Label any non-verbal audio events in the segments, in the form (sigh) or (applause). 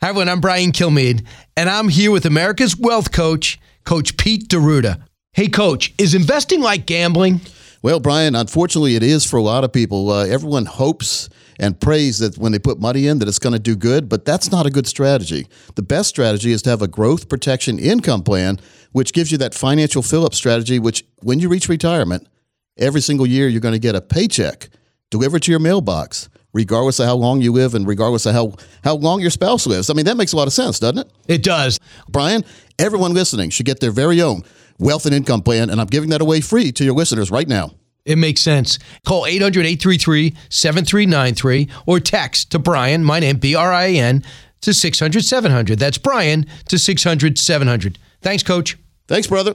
Hi, everyone. I'm Brian Kilmeade, and I'm here with America's wealth coach, Coach Pete D'Arruda. Hey, Coach, is investing like gambling? Well, Brian, unfortunately, it is for a lot of people. Uh, everyone hopes and prays that when they put money in that it's going to do good, but that's not a good strategy. The best strategy is to have a growth protection income plan, which gives you that financial fill-up strategy. Which, when you reach retirement, every single year you're going to get a paycheck delivered to your mailbox regardless of how long you live and regardless of how, how long your spouse lives. I mean, that makes a lot of sense, doesn't it? It does. Brian, everyone listening should get their very own wealth and income plan, and I'm giving that away free to your listeners right now. It makes sense. Call 800 833 7393 or text to Brian, my name, B R I N, to 600 700. That's Brian to 600 700. Thanks, Coach. Thanks, brother.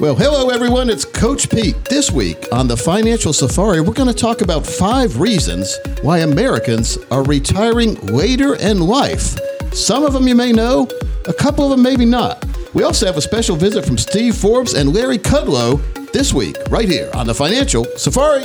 Well, hello everyone. It's Coach Pete. This week on the Financial Safari, we're going to talk about five reasons why Americans are retiring later in life. Some of them you may know, a couple of them maybe not. We also have a special visit from Steve Forbes and Larry Kudlow this week, right here on the Financial Safari.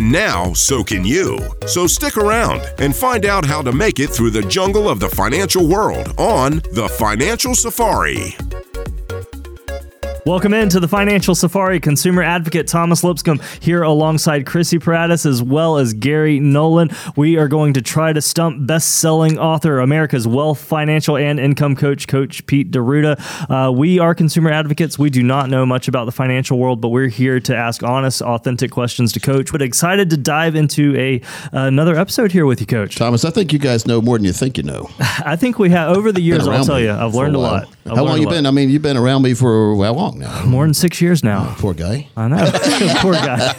now so can you. So stick around and find out how to make it through the jungle of the financial world on The Financial Safari. Welcome into the Financial Safari. Consumer advocate Thomas Lipscomb here alongside Chrissy Paratus as well as Gary Nolan. We are going to try to stump best-selling author, America's wealth, financial, and income coach, Coach Pete D'Arruda. Uh, we are consumer advocates. We do not know much about the financial world, but we're here to ask honest, authentic questions to Coach. But excited to dive into a another episode here with you, Coach. Thomas, I think you guys know more than you think you know. (laughs) I think we have over the years. I'll tell you, I've learned a lot. I've how long you been? I mean, you've been around me for how long now? More than six years now. Oh, poor guy. I know. (laughs) poor guy.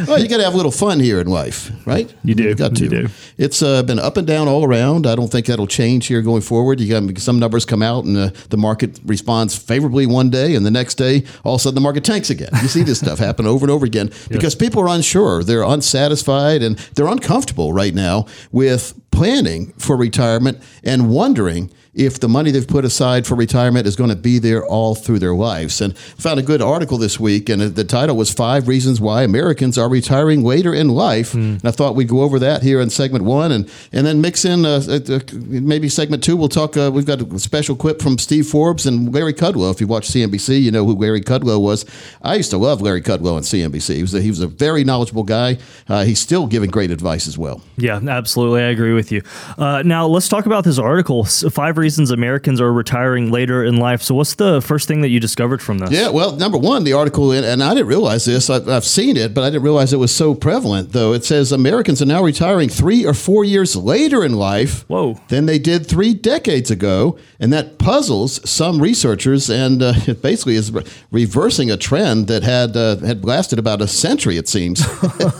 (laughs) well, you got to have a little fun here in life, right? You do. You got to. You do. It's uh, been up and down all around. I don't think that'll change here going forward. You got some numbers come out, and uh, the market responds favorably one day, and the next day, all of a sudden, the market tanks again. You see this stuff (laughs) happen over and over again because yes. people are unsure, they're unsatisfied, and they're uncomfortable right now with planning for retirement and wondering if the money they've put aside for retirement is going to be there all through their lives. And found a good article this week, and the title was Five Reasons Why Americans Are Retiring Retiring later in Life. Mm. And I thought we'd go over that here in segment one and, and then mix in uh, uh, maybe segment two. We'll talk, uh, we've got a special clip from Steve Forbes and Larry Kudlow. If you watch CNBC, you know who Larry Kudlow was. I used to love Larry Kudlow on CNBC. He was a, he was a very knowledgeable guy. Uh, he's still giving great advice as well. Yeah, absolutely. I agree with you. Uh, now, let's talk about this article Five Reasons Americans Are Retiring Later in Life. So, what's the first thing that you discovered from this? Yeah, well, number one, the article, and I didn't realize this, I've, I've seen it, but I didn't realize it was so prevalent, though. It says Americans are now retiring three or four years later in life Whoa. than they did three decades ago. And that puzzles some researchers, and uh, (laughs) it basically is re- reversing a trend that had uh, had lasted about a century, it seems. (laughs)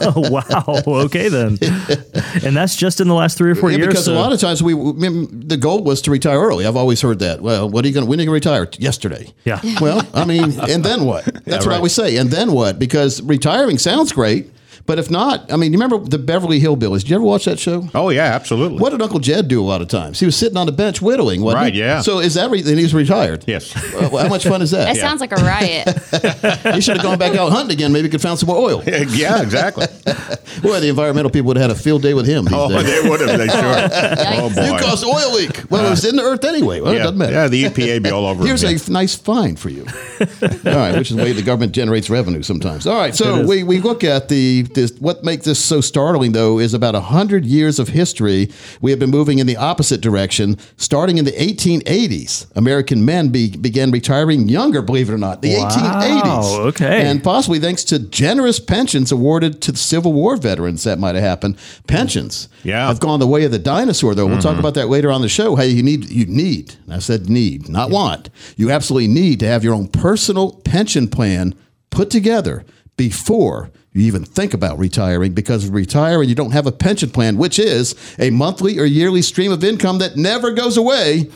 (laughs) wow. Okay, then. and that's just in the last three or four yeah, years. Because so. a lot of times we, the goal was to retire early. I've always heard that. Well, what are you going to, When are you going to retire? Yesterday. Yeah. Well, I mean, and then what? That's yeah, right. what I always say. And then what? Because retiring sounds great. But if not, I mean, you remember the Beverly Hillbillies? Did you ever watch that show? Oh yeah, absolutely. What did Uncle Jed do a lot of times? He was sitting on the bench whittling, wasn't Right, he? yeah. So is that re- then he's retired? Yes. Well, how much fun is That that? sounds like a riot. (laughs) he should have gone back out hunting again. Maybe could found some more oil. (laughs) yeah, exactly. (laughs) Boy, the environmental people would have had a field day with him these Oh, days. they would have. They sure. Oh boy. You caused oil leak. Well, it was in the earth anyway. Well, it doesn't matter. yeah, the EPA be all over. Here's him, a f- nice fine for you. All right, which is the way the government generates revenue sometimes. All right, so we, we look at the this, what makes this so startling though is about a hundred years of history. We have been moving in the opposite direction. Starting in the 1880s, American men be, began retiring younger. Believe it or not, the Wow, 1880s. okay. and possibly thanks to generous pensions awarded to the Civil War veterans. That might have happened. Pensions, Yeah. have gone the way of the dinosaur. Though we'll talk mm-hmm. about that later on the show. Hey, you need you need. I said need, not want. You absolutely need to have your own personal pension plan put together before you even think about retiring because retire and you don't have a pension plan, which is a monthly or yearly stream of income that never goes away,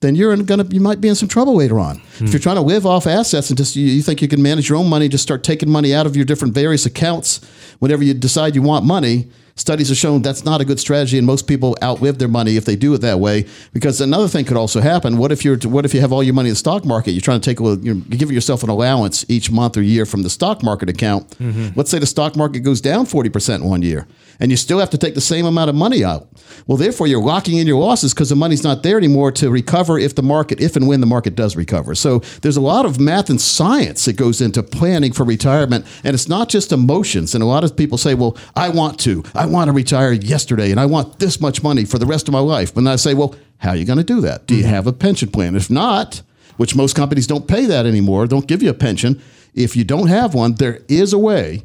then you're gonna you might be in some trouble later on. If you're trying to live off assets and just you think you can manage your own money, just start taking money out of your different various accounts whenever you decide you want money. Studies have shown that's not a good strategy, and most people outlive their money if they do it that way. Because another thing could also happen. What if you're what if you have all your money in the stock market? You're trying to take a little, you're giving yourself an allowance each month or year from the stock market account. Mm-hmm. Let's say the stock market goes down forty percent one year, and you still have to take the same amount of money out. Well, therefore, you're locking in your losses because the money's not there anymore to recover if the market, if and when the market does recover. So there's a lot of math and science that goes into planning for retirement, and it's not just emotions. And a lot of people say, "Well, I want to, I want to retire yesterday, and I want this much money for the rest of my life." And I say, "Well, how are you going to do that? Do you mm-hmm. have a pension plan? If not, which most companies don't pay that anymore, don't give you a pension. If you don't have one, there is a way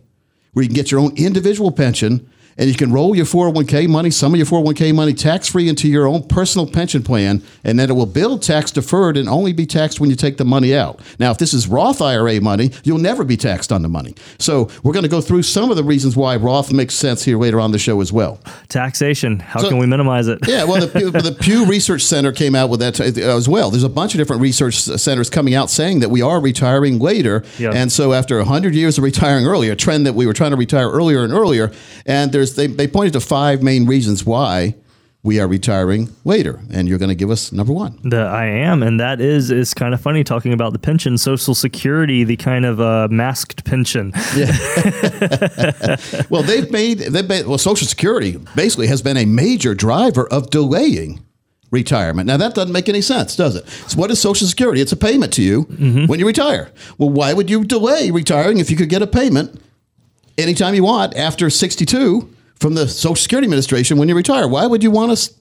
where you can get your own individual pension and you can roll your 401k money, some of your 401k money tax free into your own personal pension plan, and then it will build tax deferred and only be taxed when you take the money out. Now, if this is Roth IRA money, you'll never be taxed on the money. So, we're going to go through some of the reasons why Roth makes sense here later on the show as well. Taxation. How So- can we minimize it? Yeah, well, the, Pew- the (laughs) Pew Research Center came out with that uh, as well. There's a bunch of different research centers coming out saying that we are retiring later, Yeah. and so after 100 years of retiring earlier, a trend that we were trying to retire earlier and earlier, and there's they, they pointed to five main reasons why we are retiring later, and you're going to give us number one. The I am, and that is is kind of funny talking about the pension, Social Security, the kind of uh, masked pension. yeah. (laughs) Well, they've made they've made, well, Social Security basically has been a major driver of delaying retirement. Now that doesn't make any sense, does it? So what is Social Security? It's a payment to you when you retire. Well, why would you delay retiring if you could get a payment anytime you want after 62 from the Social Security Administration when you retire? Why would you want to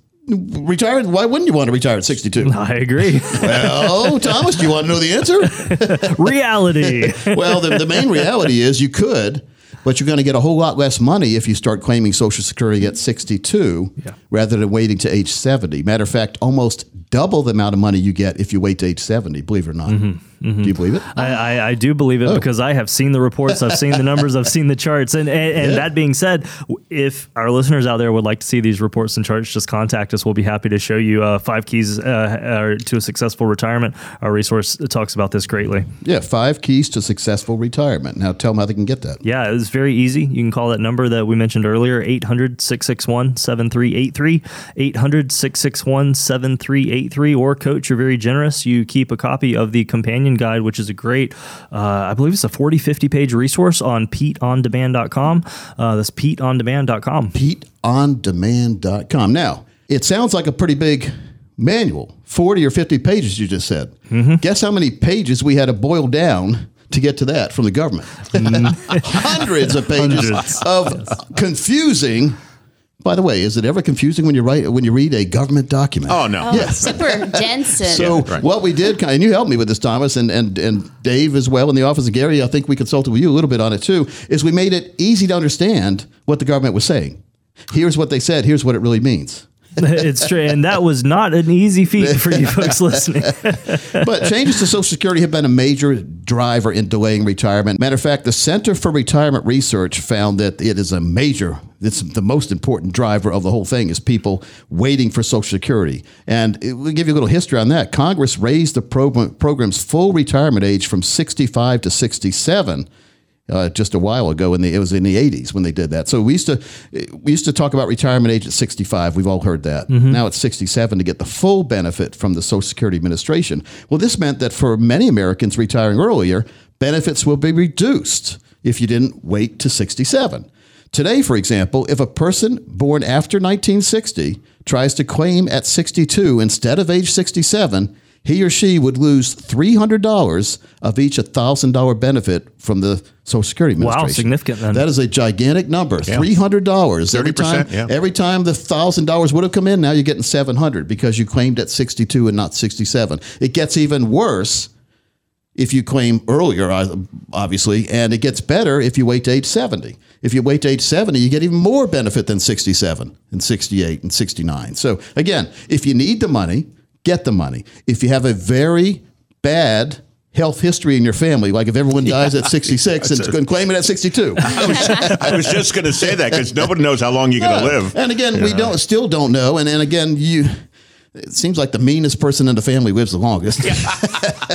retire? Why wouldn't you want to retire at 62? (laughs) I agree. well, Thomas, do you want to know the answer? (laughs) Reality. (laughs) well, the, the main reality is you could, but you're going to get a whole lot less money if you start claiming Social Security at 62 Yeah. rather than waiting to age 70. Matter of fact, almost double the amount of money you get if you wait to age 70, believe it or not. Do you believe it? I, I, I do believe Oh. it because I have seen the reports, I've seen the numbers, I've seen the charts. And, and, and Yeah. that being said, if our listeners out there would like to see these reports and charts, just contact us. We'll be happy to show you uh, five keys uh, to a successful retirement. Our resource talks about this greatly. Yeah, five keys to successful retirement. Now tell them how they can get that. Yeah, it's very easy. You can call that number that we mentioned earlier, 800 661 7383. 800 661 7383. Or, Coach, you're very generous. You keep a copy of the companion guide, which is a great, uh, I believe it's a 40, 50 page resource on PeteOnDemand.com. Uh, that's PeteOnDemand.com. PeteOnDemand.com. Now, it sounds like a pretty big manual 40 or 50 pages, you just said. Mm-hmm. Guess how many pages we had to boil down to get to that from the government? (laughs) Hundreds of pages Hundreds. of confusing. By the way, is it ever confusing when you write when you read a government document? Oh no. Oh, yes. Super dense and So right. what we did, and you helped me with this, Thomas, and, and and Dave as well in the office, and Gary, I think we consulted with you a little bit on it too. Is we made it easy to understand what the government was saying. Here's what they said. Here's what it really means. (laughs) it's true. And that was not an easy feat for you folks listening. (laughs) But changes to Social Security have been a major driver in delaying retirement. Matter of fact, the Center for Retirement Research found that it is a major, it's the most important driver of the whole thing is people waiting for Social Security. And it, we'll give you a little history on that. Congress raised the program, program's full retirement age from 65 to 67 uh, just a while ago. In the it was in the 80s when they did that. So we used to we used to talk about retirement age at 65. We've all heard that. Now it's 67 to get the full benefit from the Social Security Administration. Well, this meant that for many Americans retiring earlier, benefits will be reduced if you didn't wait to 67. Today, for example, if a person born after 1960 tries to claim at 62 instead of age 67, he or she would lose $300 of each $1,000 benefit from the Social Security Administration. Wow, significant then. That is a gigantic number. $300 every 30%, time. yeah. Every time the $1,000 would have come in, now you're getting 700 because you claimed at 62 and not 67. It gets even worse if you claim earlier, uh, obviously, and it gets better if you wait to age 70. If you wait to age 70, you get even more benefit than 67 and 68 and 69. So, again, if you need the money, get the money. If you have a very bad health history in your family, like if everyone dies at (laughs) 66 and, and claim it at 62. (laughs) I was just going to say that because nobody knows how long you're going to live. And again, we don't still don't know. And and again, you it seems like the meanest person in the family lives the longest. (laughs)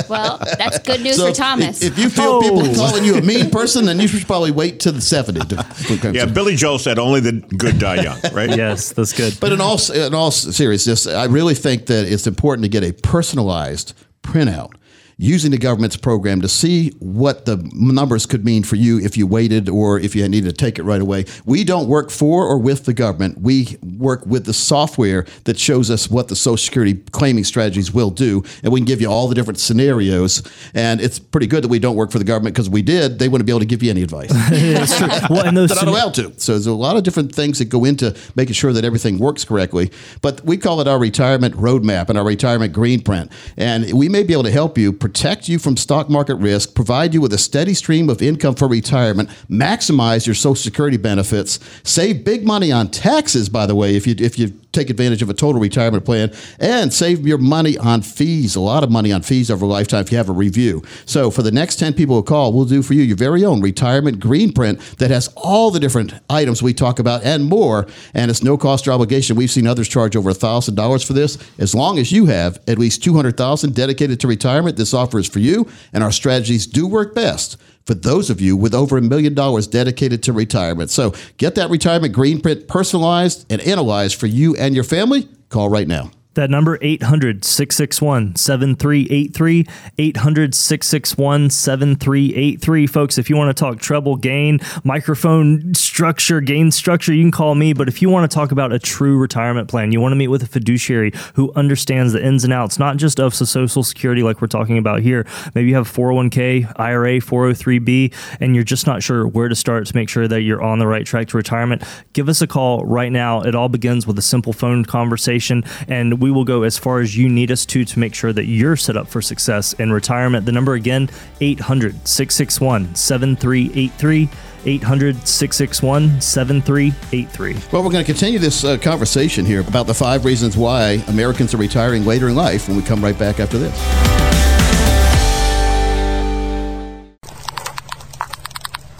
Well, that's good news So for Thomas. If, if you feel people oh. calling you a mean person, then you should probably wait till the 70 to Yeah, Billy Joel said only the good die young, right? (laughs) Yes, that's good. But in all in all seriousness, I really think that it's important to get a personalized printout using the government's program to see what the numbers could mean for you if you waited or if you needed to take it right away. We don't work for or with the government. We work with the software that shows us what the Social Security claiming strategies will do, and we can give you all the different scenarios. And it's pretty good that we don't work for the government because we did, they wouldn't be able to give you any advice. (laughs) It's true. (laughs) Well, and those They're not allowed to. So there's a lot of different things that go into making sure that everything works correctly. But we call it our retirement roadmap and our retirement green print. And we may be able to help you protect you from stock market risk, provide you with a steady stream of income for retirement, maximize your Social Security benefits, save big money on taxes, by the way, if you if you take advantage of a total retirement plan, and save your money on fees, a lot of money on fees over a lifetime if you have a review. So for the next 10 people who call, we'll do for you your very own retirement green print that has all the different items we talk about and more. And it's no cost or obligation. We've seen others charge over $1,000 for this. As long as you have at least 200000 dedicated to retirement, this offer is for you. And our strategies do work best for those of you with over a million dollars dedicated to retirement. So get that retirement green print personalized and analyzed for you and your family. Call right now. That number 800 661 7383 800 661 7383 folks if you want to talk treble gain microphone structure gain structure you can call me but if you want to talk about a true retirement plan you want to meet with a fiduciary who understands the ins and outs not just of social security like we're talking about here. Maybe you have 401k IRA 403b and you're just not sure where to start to make sure that you're on the right track to retirement give us a call right now. It all begins with a simple phone conversation and we will go as far as you need us to to make sure that you're set up for success in retirement. The number again, 800 661 7383. 800 661 7383. Well, we're going to continue this uh, conversation here about the five reasons why Americans are retiring later in life when we come right back after this.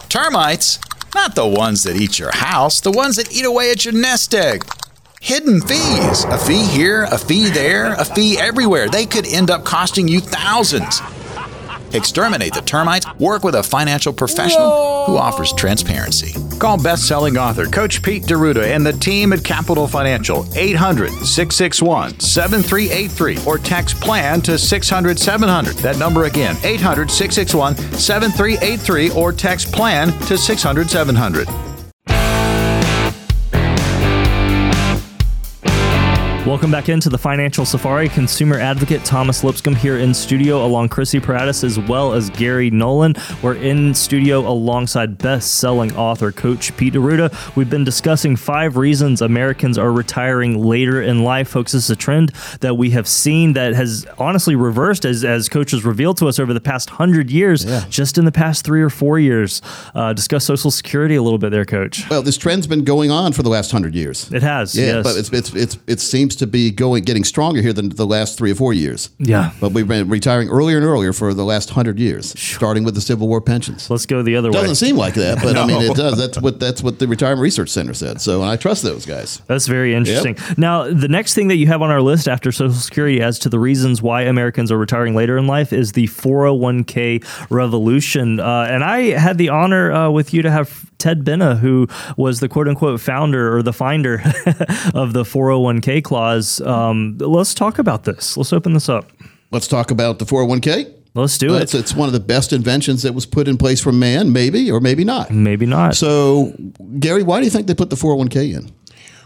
Termites? Not the ones that eat your house, the ones that eat away at your nest egg. Hidden fees. A fee here, a fee there, a fee everywhere. They could end up costing you thousands. Exterminate the termites. Work with a financial professional who offers transparency. Call best-selling author Coach Pete D'Arruda and the team at Capital Financial 800-661-7383 or text plan to 600-700. That number again 800-661-7383 or text plan to 600-700. Welcome back into the Financial Safari. Consumer advocate Thomas Lipscomb here in studio along Chrissy Paratis as well as Gary Nolan. We're in studio alongside best-selling author Coach Pete D'Arruda. We've been discussing five reasons Americans are retiring later in life. Folks, this is a trend that we have seen that has honestly reversed as, as Coach has revealed to us over the past hundred years, just in the past three or four years. Uh, discuss Social Security a little bit there, Coach. Well, this trend's been going on for the last hundred years. It has, Yeah, yes. but it's, it's, it's, it seems seems to be going getting stronger here than the last three or four years. Yeah. But we've been retiring earlier and earlier for the last hundred years, starting with the Civil War pensions. Let's go the other way. Doesn't seem like that, but I (laughs) mean it does. That's what that's what the Retirement Research Center said. So I trust those guys. That's very interesting. Now, the next thing that you have on our list after Social Security as to the reasons why Americans are retiring later in life is the 401k revolution. Uh, and I had the honor uh, with you to have Ted Benna, who was the quote unquote founder or the finder (laughs) of the 401k Um, let's talk about this. Let's open this up. Let's talk about the 401k. Let's do it. It's, it's one of the best inventions that was put in place for man, maybe or maybe not. Maybe not. So, Gary, why do you think they put the 401k in?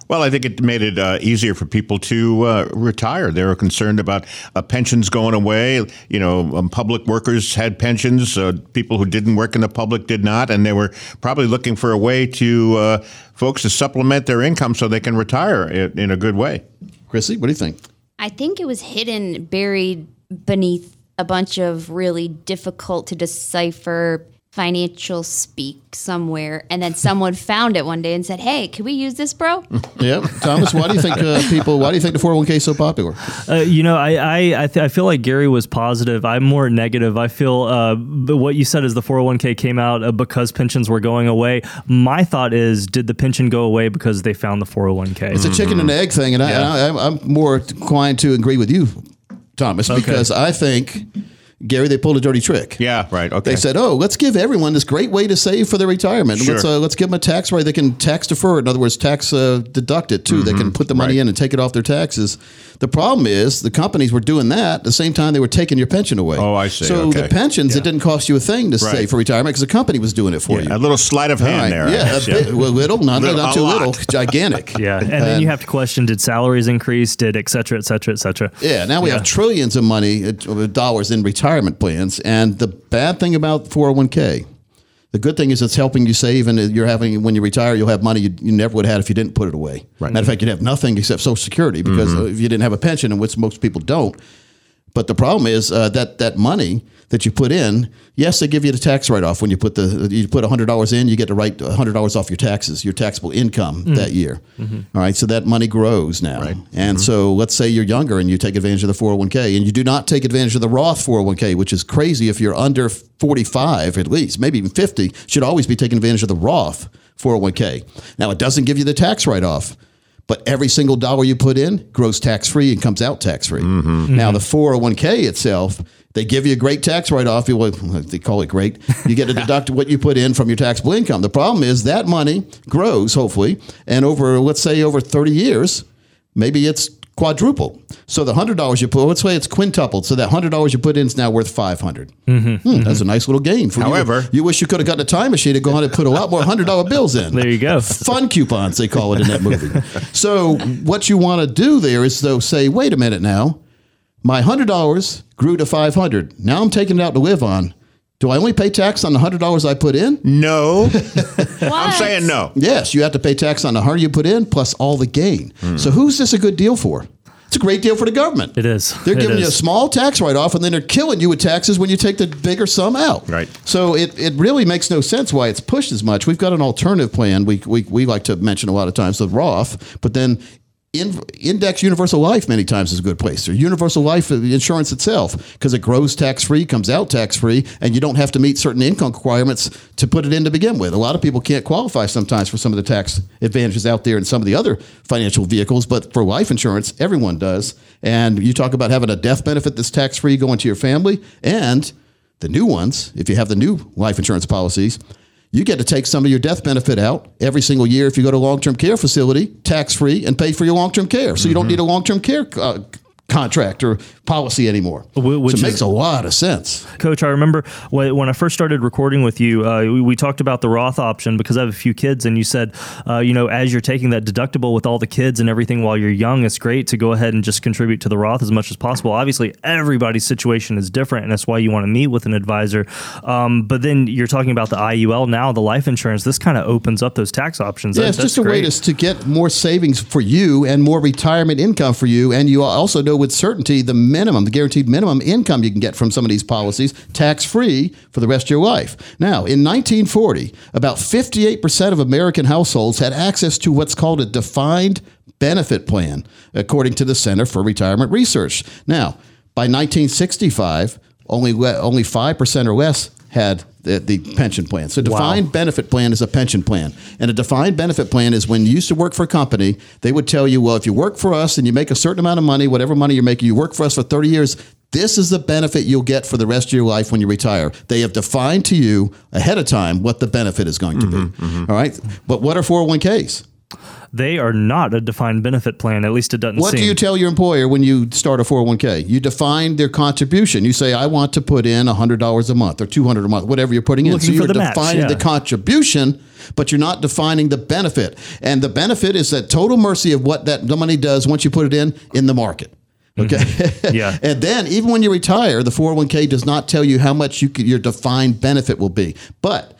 Well, I think it made it uh, easier for people to uh, retire. They were concerned about uh, pensions going away. You know, um, public workers had pensions. Uh, people who didn't work in the public did not, and they were probably looking for a way to uh, folks to supplement their income so they can retire in, in a good way. Chrissy, what do you think? I think it was hidden, buried beneath a bunch of really difficult to decipher financial speak somewhere. And then someone (laughs) found it one day and said, Hey, can we use this, bro? (laughs) Yeah, Thomas, why do you think uh, people? Why do you think the 401k is so popular? Uh, you know, I I I, th- I feel like Gary was positive. I'm more negative. I feel uh, but what you said is the 401k came out uh, because pensions were going away. My thought is, did the pension go away because they found the 401k? It's a chicken and egg thing, and, I, and I, I'm- I'm more inclined to agree with you, Thomas, because I think Gary they pulled a dirty trick. Yeah, right. Okay. They said, "Oh, let's give everyone this great way to save for their retirement. Sure. Let's uh, let's give them a tax rate. They can tax defer. it. In other words, tax uh, deduct it too. They can put the money Mm-hmm. Right. in and take it off their taxes. The problem is the companies were doing that at the same time they were taking your pension away. Oh, I see. So Okay. the pensions it didn't cost you a thing to Right. save for retirement because the company was doing it for you. a little sleight of hand right. there. Yeah, a bit, well, little, not, Little- not a too lot. little, gigantic. (laughs) yeah, and then you have to question: Did salaries increase? Did et cetera, et cetera, et cetera? Yeah, now we have trillions of money, uh, dollars in retirement plans. And the bad thing about 401k, the good thing is it's helping you save, and you're having, when you retire, you'll have money you, you never would have had if you didn't put it away. Right. Matter of fact, you'd have nothing except Social Security because Mm-hmm. if you didn't have a pension, and which most people don't. But the problem is uh, that that money that you put in, yes, they give you the tax write off when you put the you put hundred dollars in, you get to write hundred dollars off your taxes, your taxable income mm. that year. Mm-hmm. All right, so that money grows now, and mm-hmm. so let's say you're younger and you take advantage of the four hundred one k, and you do not take advantage of the Roth four hundred one k, which is crazy if you're under forty five at least, maybe even fifty, should always be taking advantage of the Roth four hundred one k. Now it doesn't give you the tax write off. But every single dollar you put in grows tax free and comes out tax free. Mm-hmm. Now, the 401k itself, they give you a great tax write off. Well, they call it great. You get to (laughs) deduct what you put in from your taxable income. The problem is that money grows, hopefully, and over, let's say, over 30 years, maybe it's quadruple. So the hundred dollars you put, let's say it's quintupled. So that hundred dollars you put in is now worth five hundred. Hmm, that's a nice little gain for you. However- you wish you could have gotten a time machine to go gone and put a lot more hundred dollar bills in. There you go. Fun coupons, they call it in that movie. so what you want to do there is though say, wait a minute now, my hundred dollars grew to five hundred. Now I'm taking it out to live on. Do I only pay tax on the hundred dollars I put in? No, (laughs) What? I'm saying no. Yes, you have to pay tax on the hundred you put in plus all the gain. Hmm. So who's this a good deal for? It's a great deal for the government. It is. They're It giving you a small tax write off and then they're killing you with taxes when you take the bigger sum out. Right. So it, it really makes no sense why it's pushed as much. We've got an alternative plan we, we, we like to mention a lot of times, the Roth, but then in, index universal life many times is a good place. Or universal life insurance itself because it grows tax free comes out tax free and you don't have to meet certain income requirements to put it in to begin with. A lot of people can't qualify sometimes for some of the tax advantages out there in some of the other financial vehicles but for life insurance everyone does. And you talk about having a death benefit that's tax free going to your family and the new ones if you have the new life insurance policies you get to take some of your death benefit out every single year if you go to a long term care facility, tax free, and pay for your long term care. So you don't need a long term care uh, contract or policy anymore. Which so it is- makes a lot of sense. Coach, I remember when I first started recording with you, uh, we, we talked about the Roth option because I have a few kids, and you said, uh, you know, as you're taking that deductible with all the kids and everything while you're young, it's great to go ahead and just contribute to the Roth as much as possible. Obviously, everybody's situation is different, and that's why you want to meet with an advisor. Um, but then you're talking about the IUL now, the life insurance. This kind of opens up those tax options. Yeah, That- it's just a way to, to get more savings for you and more retirement income for you. And you also know with certainty the minimum, the guaranteed minimum income you can get from some of these policies tax free for the rest of your life. Now, in 1940, about 58% of American households had access to what's called a defined benefit plan, according to the Center for Retirement Research. Now, by 1965, only only five percent or less had the, the pension plan. So, defined benefit plan is a pension plan, and a defined benefit plan is when you used to work for a company. They would tell you, well, if you work for us and you make a certain amount of money, whatever money you're making, you work for us for 30 years. This is the benefit you'll get for the rest of your life when you retire. They have defined to you ahead of time what the benefit is going to be. Mm-hmm, mm-hmm. All right. But what are 401ks? They are not a defined benefit plan. At least it doesn't What seem. do you tell your employer when you start a 401k? You define their contribution. You say, I want to put in $100 a month or 200 a month, whatever you're putting in. Looking so you're the match, defining yeah. the contribution, but you're not defining the benefit. And the benefit is that total mercy of what that money does once you put it in in the market. Okay. Mm-hmm. (laughs) Yeah. and then even when you retire, the 401k does not tell you how much you could, your defined benefit will be. But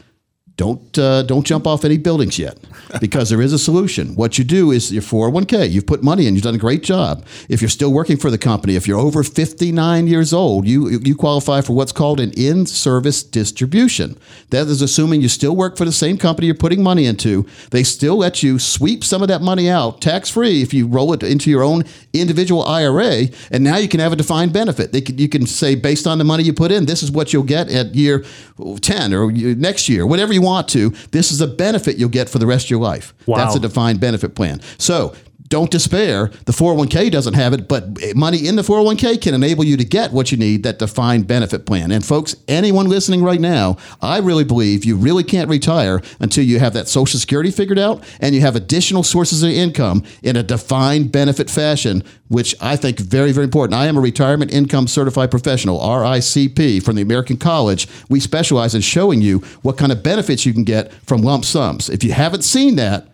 don't uh, don't jump off any buildings yet because there is a solution. What you do is your 401k, you've put money in, you've done a great job. If you're still working for the company, if you're over 59 years old, you you qualify for what's called an in-service distribution. That is assuming you still work for the same company you're putting money into. They still let you sweep some of that money out tax-free if you roll it into your own individual IRA, and now you can have a defined benefit. Can, you can say based on the money you put in, this is what you'll get at year 10 or next year, whatever you want to. This is a benefit you'll get for the rest of your life. Wow. That's a defined benefit plan. So don't despair. The 401k doesn't have it, but money in the 401k can enable you to get what you need that defined benefit plan. And folks, anyone listening right now, I really believe you really can't retire until you have that Social Security figured out and you have additional sources of income in a defined benefit fashion, which I think very, very important. I am a retirement income certified professional, RICP, from the American College. We specialize in showing you what kind of benefits you can get from lump sums. If you haven't seen that,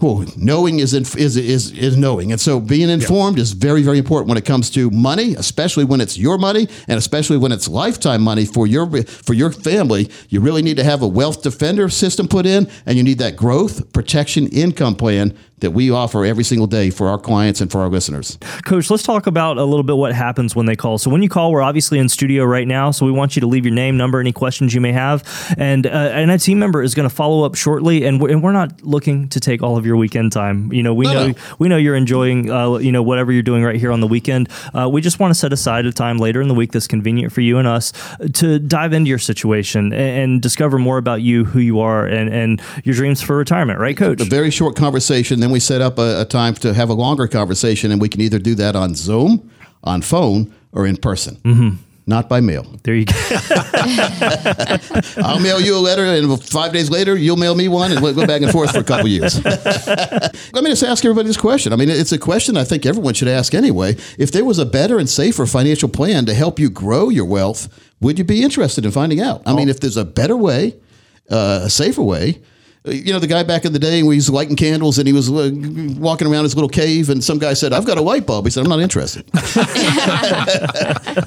well, knowing is, inf- is is is knowing, and so being informed is very very important when it comes to money, especially when it's your money, and especially when it's lifetime money for your for your family. You really need to have a wealth defender system put in, and you need that growth protection income plan that we offer every single day for our clients and for our listeners. Coach, let's talk about a little bit what happens when they call. So when you call, we're obviously in studio right now, so we want you to leave your name, number, any questions you may have, and uh, and a team member is going to follow up shortly. And we're, and we're not looking to take all of your weekend time. You know, we No, know no. we know you're enjoying uh, you know whatever you're doing right here on the weekend. Uh, we just want to set aside a time later in the week that's convenient for you and us to dive into your situation and, and discover more about you, who you are, and and your dreams for retirement. Right, Coach? A very short conversation, then we set up a, a time to have a longer conversation, and we can either do that on Zoom, on phone, or in person. Mm-hmm. Not by mail. There you go. (laughs) I'll mail you a letter, and five days later, you'll mail me one, and we'll go back and forth for a couple years. (laughs) Let me just ask everybody this question. I mean, it's a question I think everyone should ask anyway. If there was a better and safer financial plan to help you grow your wealth, would you be interested in finding out? I mean, if there's a better way, uh, a safer way. You know, the guy back in the day he was lighting candles and he was uh, walking around his little cave, and some guy said, I've got a light bulb. He said, I'm not interested. (laughs)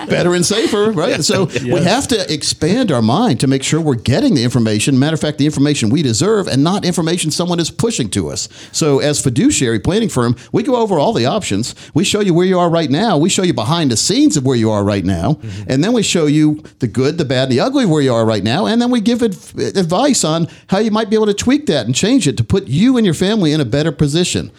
better and safer, right? So we have to expand our mind to make sure we're getting the information. Matter of fact, the information we deserve and not information someone is pushing to us. So as fiduciary planning firm, we go over all the options. We show you where you are right now. We show you behind the scenes of where you are right now. And then we show you the good, the bad, and the ugly where you are right now. And then we give adv- advice on how you might be able to tweak that and change it to put you and your family in a better position.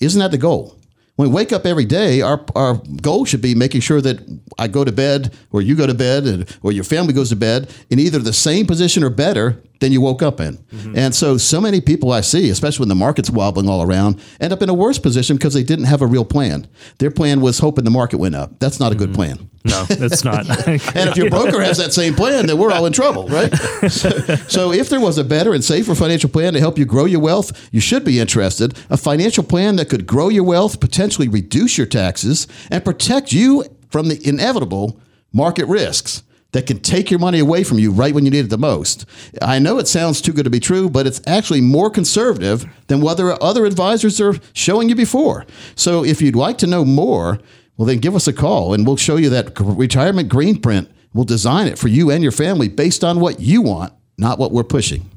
Isn't that the goal? When we wake up every day, our, our goal should be making sure that I go to bed, or you go to bed, and, or your family goes to bed in either the same position or better than you woke up in. Mm-hmm. And so, so many people I see, especially when the market's wobbling all around, end up in a worse position because they didn't have a real plan. Their plan was hoping the market went up. That's not a good mm-hmm. plan. No, it's (laughs) not. And if your broker has that same plan, then we're all in trouble, right? So, so if there was a better and safer financial plan to help you grow your wealth, you should be interested. A financial plan that could grow your wealth, potentially reduce your taxes, and protect you from the inevitable market risks that can take your money away from you right when you need it the most. I know it sounds too good to be true, but it's actually more conservative than what other other advisors are showing you before. So if you'd like to know more, well, then give us a call and we'll show you that retirement green print. We'll design it for you and your family based on what you want, not what we're pushing.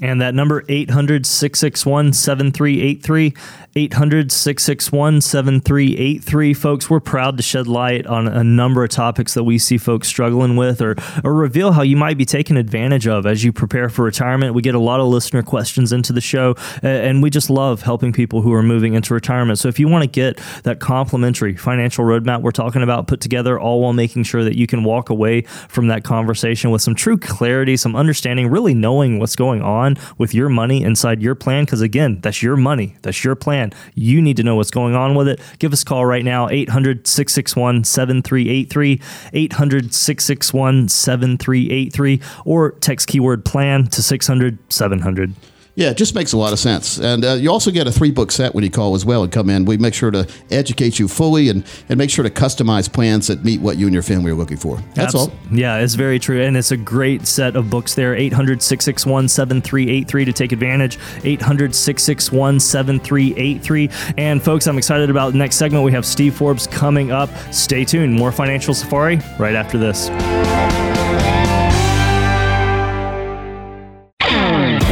And that number 800 661 7383 800 661 7383 folks we're proud to shed light on a number of topics that we see folks struggling with or or reveal how you might be taken advantage of as you prepare for retirement. We get a lot of listener questions into the show and we just love helping people who are moving into retirement. So if you want to get that complimentary financial roadmap we're talking about put together all while making sure that you can walk away from that conversation with some true clarity, some understanding, really knowing what's going on with your money inside your plan. Because again, that's your money, that's your plan. You need to know what's going on with it. Give us a call right now, 800 661 7383, 800 661 7383, or text keyword plan to 600 700. Yeah, it just makes a lot of sense. And uh, you also get a three book set when you call as well and come in. We make sure to educate you fully and, and make sure to customize plans that meet what you and your family are looking for. That's Abs- all. Yeah, it's very true. And it's a great set of books there 800 661 7383 to take advantage. 800 661 7383. And folks, I'm excited about the next segment. We have Steve Forbes coming up. Stay tuned. More Financial Safari right after this.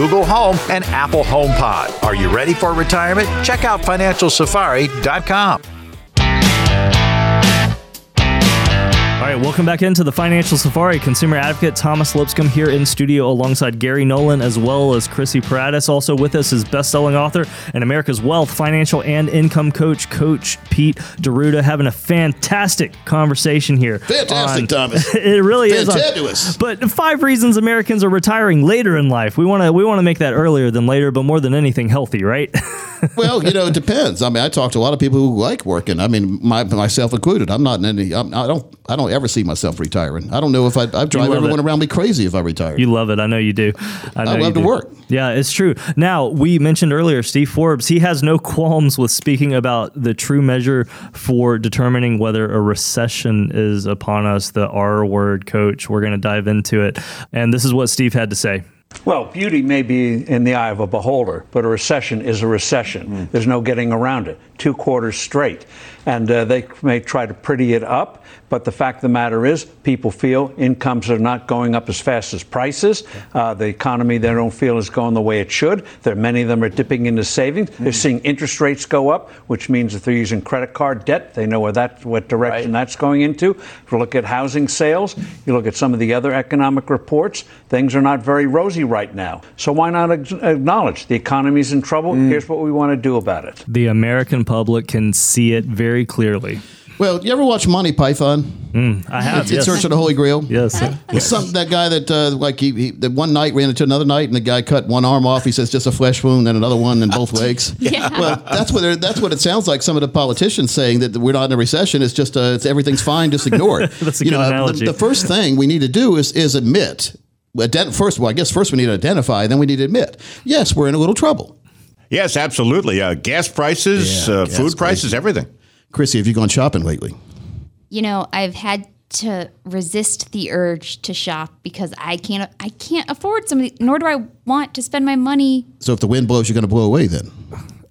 Google Home, and Apple HomePod. Are you ready for retirement? Check out financialsafari.com. right, welcome back into the Financial Safari. Consumer advocate Thomas Lipscomb here in studio alongside Gary Nolan as well as Chrissy Paratis. Also with us is best-selling author and America's Wealth, Financial, and Income Coach, Coach Pete D'Arruda, having a fantastic conversation here. Fantastic, Thomas. (laughs) it really is. on- but five reasons Americans are retiring later in life. We want to we want to make that earlier than later, but more than anything, healthy, right? (laughs) well, you know, it depends. I mean, I talk to a lot of people who like working. I mean, my, myself included. I'm not in any. I'm, I don't. I don't ever see myself retiring. I don't know if I. I drive everyone it. around me crazy if I retire. You love it. I know you do. I, know I love to do. work. Yeah, it's true. Now, we mentioned earlier Steve Forbes, he has no qualms with speaking about the true measure for determining whether a recession is upon us, the R word, coach. We're going to dive into it. And this is what Steve had to say. Well, beauty may be in the eye of a beholder, but a recession is a recession. Mm. There's no getting around it. Two quarters straight. And uh, they may try to pretty it up, but the fact of the matter is, people feel incomes are not going up as fast as prices. Uh, the economy, they don't feel, is going the way it should. There, many of them are dipping into savings. They're seeing interest rates go up, which means if they're using credit card debt, they know where that, what direction that's going into. If you look at housing sales, you look at some of the other economic reports, things are not very rosy right now. So why not acknowledge the economy's in trouble? Here's what we want to do about it. The American public can see it very clearly. Well, you ever watch Monty Python? I have. It's in yes. Search of the Holy Grail. Yes. (laughs) It's some that guy that uh, like he, he that one knight ran into another knight and the guy cut one arm off. He says just a flesh wound, and another one in both (laughs) legs. Yeah. Well, that's what that's what it sounds like. Some of the politicians saying that we're not in a recession. It's just uh, it's everything's fine. Just ignore it. (laughs) That's a you good know, the- analogy. The, first thing we need to do is is admit. ident- First, well, I guess first we need to identify, then we need to admit. Yes, we're in a little trouble. Yes, absolutely. Uh, gas prices, Yeah, uh, gas food prices, everything. Chrissy, have you gone shopping lately? You know, I've had to resist the urge to shop because I can't I can't afford some of the, nor do I want to spend my money. So if the wind blows, you're going to blow away. Then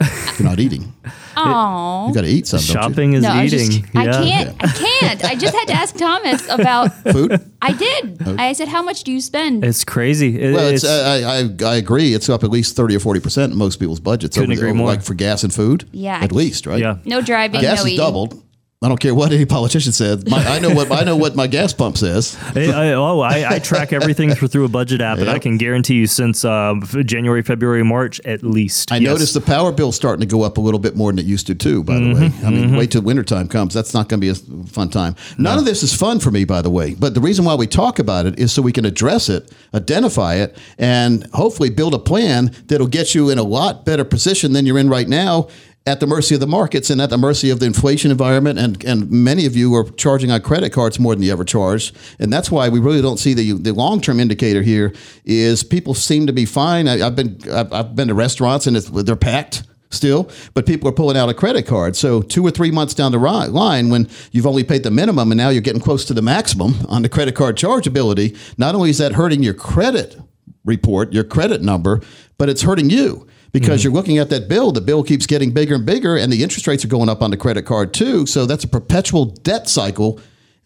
you're not eating. (laughs) Oh. You got to eat some. don't you? Shopping is No, I eating. just I can't. I can't. I just had to ask Thomas about (laughs) Food. I did. Oh. I said, "How much do you spend?" It's crazy. It- Well, it's, it's- I, I I agree. It's up at least thirty or forty percent in most people's budgets. Couldn't over, agree over, more. Like for gas and food. Yeah. at least right. yeah. no driving, gas no is eating. doubled. I don't care what any politician says. My, I know what I know what my gas pump says. (laughs) I, I, oh, I, I track everything through, through a budget app, and I can guarantee you since uh, January, February, March at least. I Yes. noticed the power bill starting to go up a little bit more than it used to too. By Mm-hmm, the way, I mean, wait till wintertime comes. That's not going to be a fun time. None of this is fun for me, by the way. But the reason why we talk about it is so we can address it, identify it, and hopefully build a plan that'll get you in a lot better position than you're in right now. At the mercy of the markets and at the mercy of the inflation environment. And, and many of you are charging on credit cards more than you ever charged. And that's why we really don't see the, the long term indicator here is people seem to be fine. I, have been I've, I've been to restaurants and they're packed still, but people are pulling out a credit card. So two or three months down the line, when you've only paid the minimum and now you're getting close to the maximum on the credit card chargeability, not only is that hurting your credit report, your credit number, but it's hurting you because mm-hmm. you're looking at that bill. The bill keeps getting bigger and bigger, and the interest rates are going up on the credit card too. So that's a perpetual debt cycle.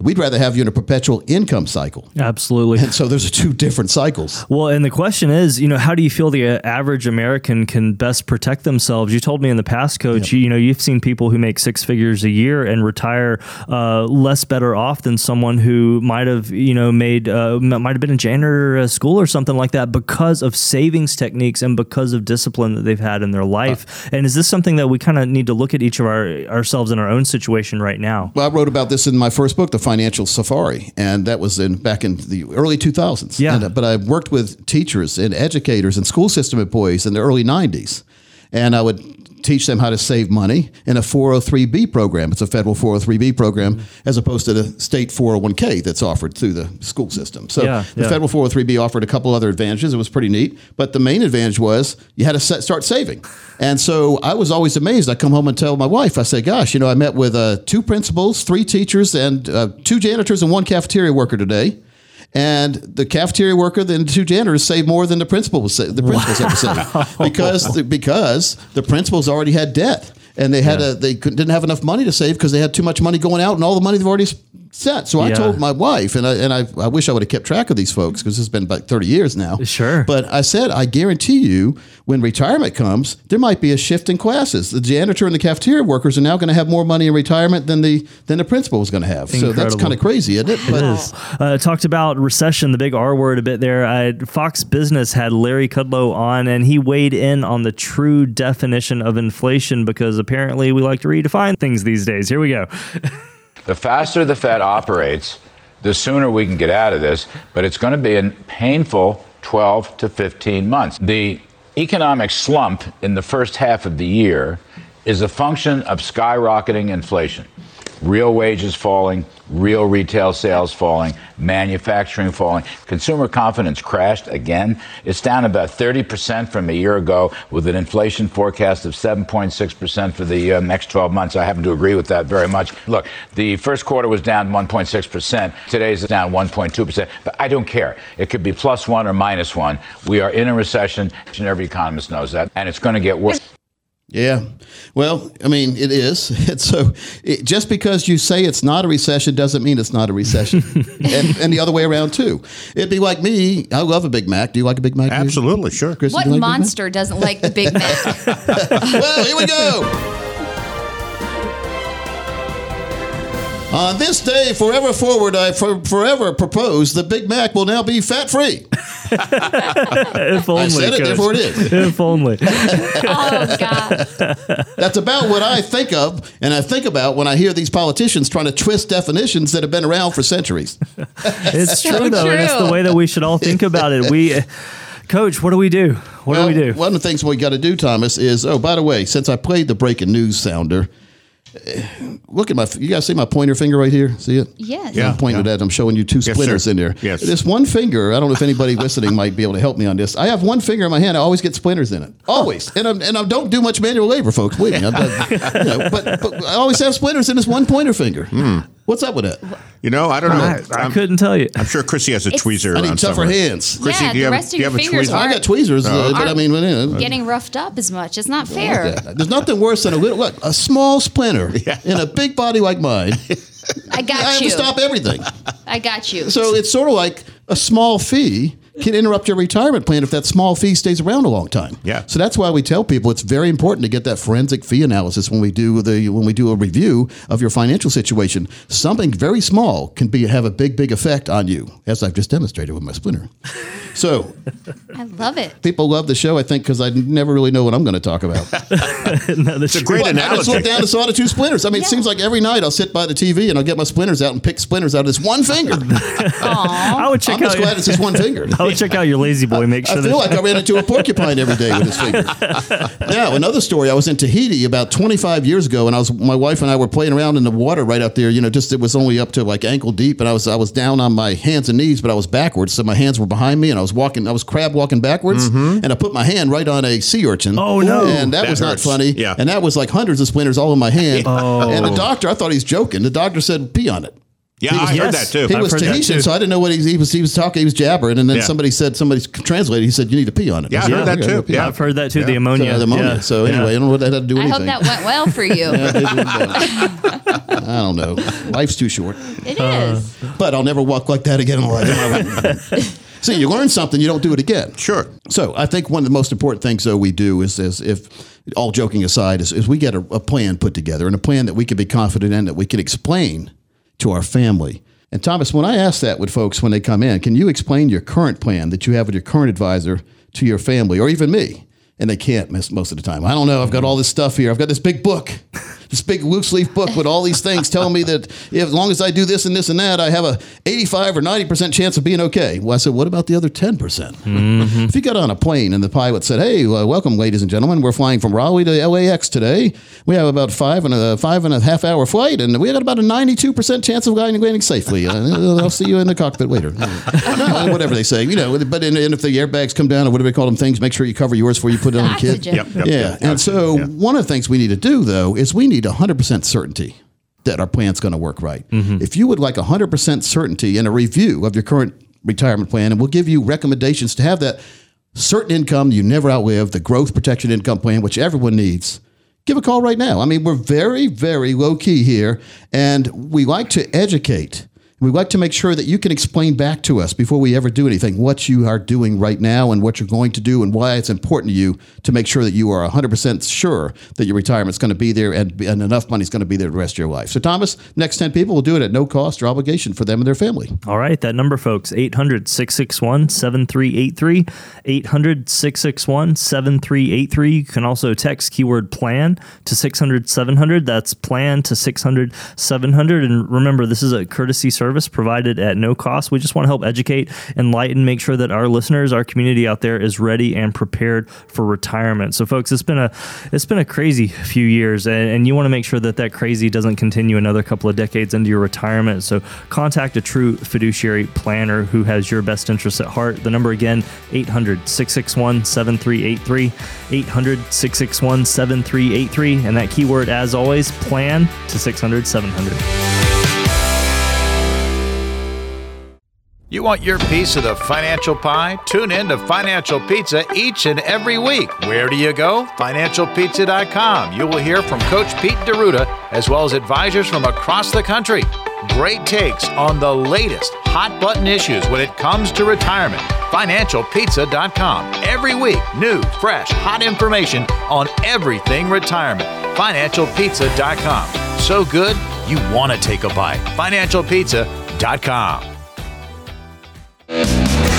We'd rather have you in a perpetual income cycle. Absolutely. And so those are two different cycles. Well, and the question is, you know, how do you feel the uh, average American can best protect themselves? You told me in the past, Coach, you, you know, you've seen people who make six figures a year and retire uh, less better off than someone who might have, you know, made uh, might have been a janitor at school or something like that because of savings techniques and because of discipline that they've had in their life. and is this something that we kind of need to look at each of our ourselves in our own situation right now? Well, I wrote about this in my first book, The Financial Safari, and that was in back in the early 2000s. Yeah. And, uh, but I worked with teachers and educators and school system employees in the early 90s, and I would teach them how to save money in a 403b program. It's a federal 403b program as opposed to the state 401k that's offered through the school system. So Yeah, the yeah. federal 403b offered a couple other advantages. It was pretty neat, but the main advantage was you had to set, start saving. And so I was always amazed. I come home and tell my wife, I say, "Gosh, you know, I met with uh, two principals, three teachers, and uh, two janitors and one cafeteria worker today." And the cafeteria worker and the two janitors saved more than the principal was sa- the principals ever saved (laughs) because the, because the principals already had debt. And they had a they couldn't, didn't have enough money to save because they had too much money going out and all the money they've already set. So I Yeah. told my wife and I and I, I wish I would have kept track of these folks because it's been about thirty years now. Sure. But I said I guarantee you when retirement comes there might be a shift in classes. The janitor and the cafeteria workers are now going to have more money in retirement than the than the principal was going to have. So that's kind of crazy, isn't it? But Uh, talked about recession, the big R word, a bit there. Uh, Fox Business had Larry Kudlow on, and he weighed in on the true definition of inflation because apparently we like to redefine things these days. Here we go. (laughs) The faster the Fed operates, the sooner we can get out of this, but it's going to be a painful 12 to 15 months. The economic slump in the first half of the year is a function of skyrocketing inflation. Real wages falling, real retail sales falling, manufacturing falling. Consumer confidence crashed again. It's down about 30% from a year ago with an inflation forecast of 7.6% for the uh, next 12 months. I happen to agree with that very much. Look, the first quarter was down 1.6%. Today's is down 1.2%. But I don't care. It could be plus one or minus one. We are in a recession, and every economist knows that, and it's going to get worse. Yeah. Well, I mean, it is. (laughs) It's so it, just because you say it's not a recession doesn't mean it's not a recession. (laughs) and, and the other way around, too. It'd be like me. I love a Big Mac. Do you like a Big Mac? Absolutely, sure. Chris, What do like monster doesn't like the Big Mac? (laughs) well, here we go. On this day, forever forward, I for, forever propose the Big Mac will now be fat free. (laughs) (laughs) if only. I said it, Coach. therefore it is. (laughs) if only. oh God! That's about what I think of, and I think about when I hear these politicians trying to twist definitions that have been around for centuries. It's So true, though, and it's the way that we should all think about it. We, Coach, what do we do? What Well, do we do? One of the things we got to do, Thomas, is oh, by the way, since I played the breaking news sounder, look at my. You guys see my pointer finger right here? See it? Yes. Yeah. I'm pointing at. I'm showing you two splinters sir. in there. Yes. This one finger. I don't know if anybody (laughs) listening might be able to help me on this. I have one finger in my hand. I always get splinters in it. Always. And I'm, and I don't do much manual labor, folks. Believe me. I'm, you know, but, but I always have splinters in this one pointer finger. Hmm. What's up with that? You know, I don't know. I, I I'm, couldn't tell you. I'm sure Chrissy has a It's- tweezer I need around tougher somewhere. hands. Chrissy, yeah, do you the have, rest do of you your have a fingers tweezer? I aren't got tweezers, uh, but I mean, you know, getting roughed up as much. It's not fair. There's nothing worse than a little, look, a small splinter (laughs) in a big body like mine. (laughs) I got you. I have you. to stop everything. I got you. So it's sort of like a small fee can interrupt your retirement plan if that small fee stays around a long time. Yeah. So that's why we tell people it's very important to get that forensic fee analysis when we do the when we do a review of your financial situation. Something very small can be have a big big effect on you, as I've just demonstrated with my splinter. So (laughs) I love it. people love the show, I think, because I never really know what I'm going to talk about. (laughs) no, It's a great But I just analogy. looked down and saw the two splinters. I mean, it seems like every night I'll sit by the TV and I'll get my splinters out and pick splinters out of this one finger. (laughs) I would check I'm just out. glad it's just one finger. I'll check out your lazy boy. Make sure I feel like I ran into a porcupine every day with his finger. now, another story. I was in Tahiti about 25 years ago, and I was my wife and I were playing around in the water right up there. You know, just it was only up to like ankle deep, and I was I was down on my hands and knees, but I was backwards, so my hands were behind me, and I was walking. I was crab walking backwards, mm-hmm. and I put my hand right on a sea urchin. Oh, no. And that, That was hurts. not funny. Yeah. And that was like hundreds of splinters all in my hand. (laughs) Oh. And the doctor, I thought he was joking. The doctor said, "Pee on it." Yeah, I heard that too. He I've was heard that Tahitian, too. so I didn't know what he, he was. He was talking. He was jabbering, and then Yeah. somebody said, somebody translated. He said, "You need to pee on it." Yeah, I said, heard that too. yeah, pee Yeah. on I've heard that too. The ammonia. So, the ammonia. So anyway, Yeah. I don't know what that had to do I anything. hope that went well for you. (laughs) I don't know. Life's too short. It is. Uh, but I'll never walk like that again in my life. (laughs) See, you learn something, you don't do it again. Sure. So I think one of the most important things, though, we do is, is if all joking aside, is, is we get a, a plan put together and a plan that we can be confident in, that we can explain to our family. And Thomas, when I ask that with folks when they come in, can you explain your current plan that you have with your current advisor to your family or even me? And they can't most of the time. I don't know. I've got all this stuff here. I've got this big book, this big loose leaf book with all these things telling me that if, as long as I do this and this and that, I have a 85 or 90% chance of being okay. Well, I said, what about the other 10%? percent If you got on a plane and the pilot said, hey, uh, welcome, ladies and gentlemen, we're flying from Raleigh to LAX today. We have about five and a five and a half hour flight, and we got about a 92% chance of landing landing safely. Uh, I'll see you in the cockpit later. (laughs) No, whatever they say, you know, but and, and if the airbags come down or whatever they call them things, make sure you cover yours before you put it on the kid. Yep, yep, yeah. yep, And so one of the things we need to do, though, is we need 100% certainty that our plan's going to work right. Mm-hmm. If you would like 100% certainty and a review of your current retirement plan, and we'll give you recommendations to have that certain income you never outlive, the growth protection income plan, which everyone needs. Give a call right now. I mean, we're very, very low key here, and we like to educate. We like to make sure that you can explain back to us before we ever do anything what you are doing right now and what you're going to do and why it's important to you to make sure that you are 100% sure that your retirement's going to be there and, and enough money is going to be there the rest of your life. So, Thomas, next 10 people will do it at no cost or obligation for them and their family. All right, that number, folks, 800 661 7383. 800 661 7383. You can also text keyword plan to 600 700. That's plan to 600 700. And remember, this is a courtesy service provided at no cost. We just want to help educate, enlighten, make sure that our listeners, our community out there is ready and prepared for retirement. So, folks, it's been a it's been a crazy few years, and, and you want to make sure that that crazy doesn't continue another couple of decades into your retirement. So, contact a true fiduciary planner who has your best interests at heart. The number again, 800 661 7383. 800 661 7383. And that keyword, as always, plan to 600 700. You want your piece of the financial pie? Tune in to Financial Pizza each and every week. Where do you go? FinancialPizza.com. You will hear from Coach Pete D'Arruda as well as advisors from across the country. Great takes on the latest hot button issues when it comes to retirement. FinancialPizza.com. Every week, new, fresh, hot information on everything retirement. FinancialPizza.com. So good, you want to take a bite. FinancialPizza.com. Yeah.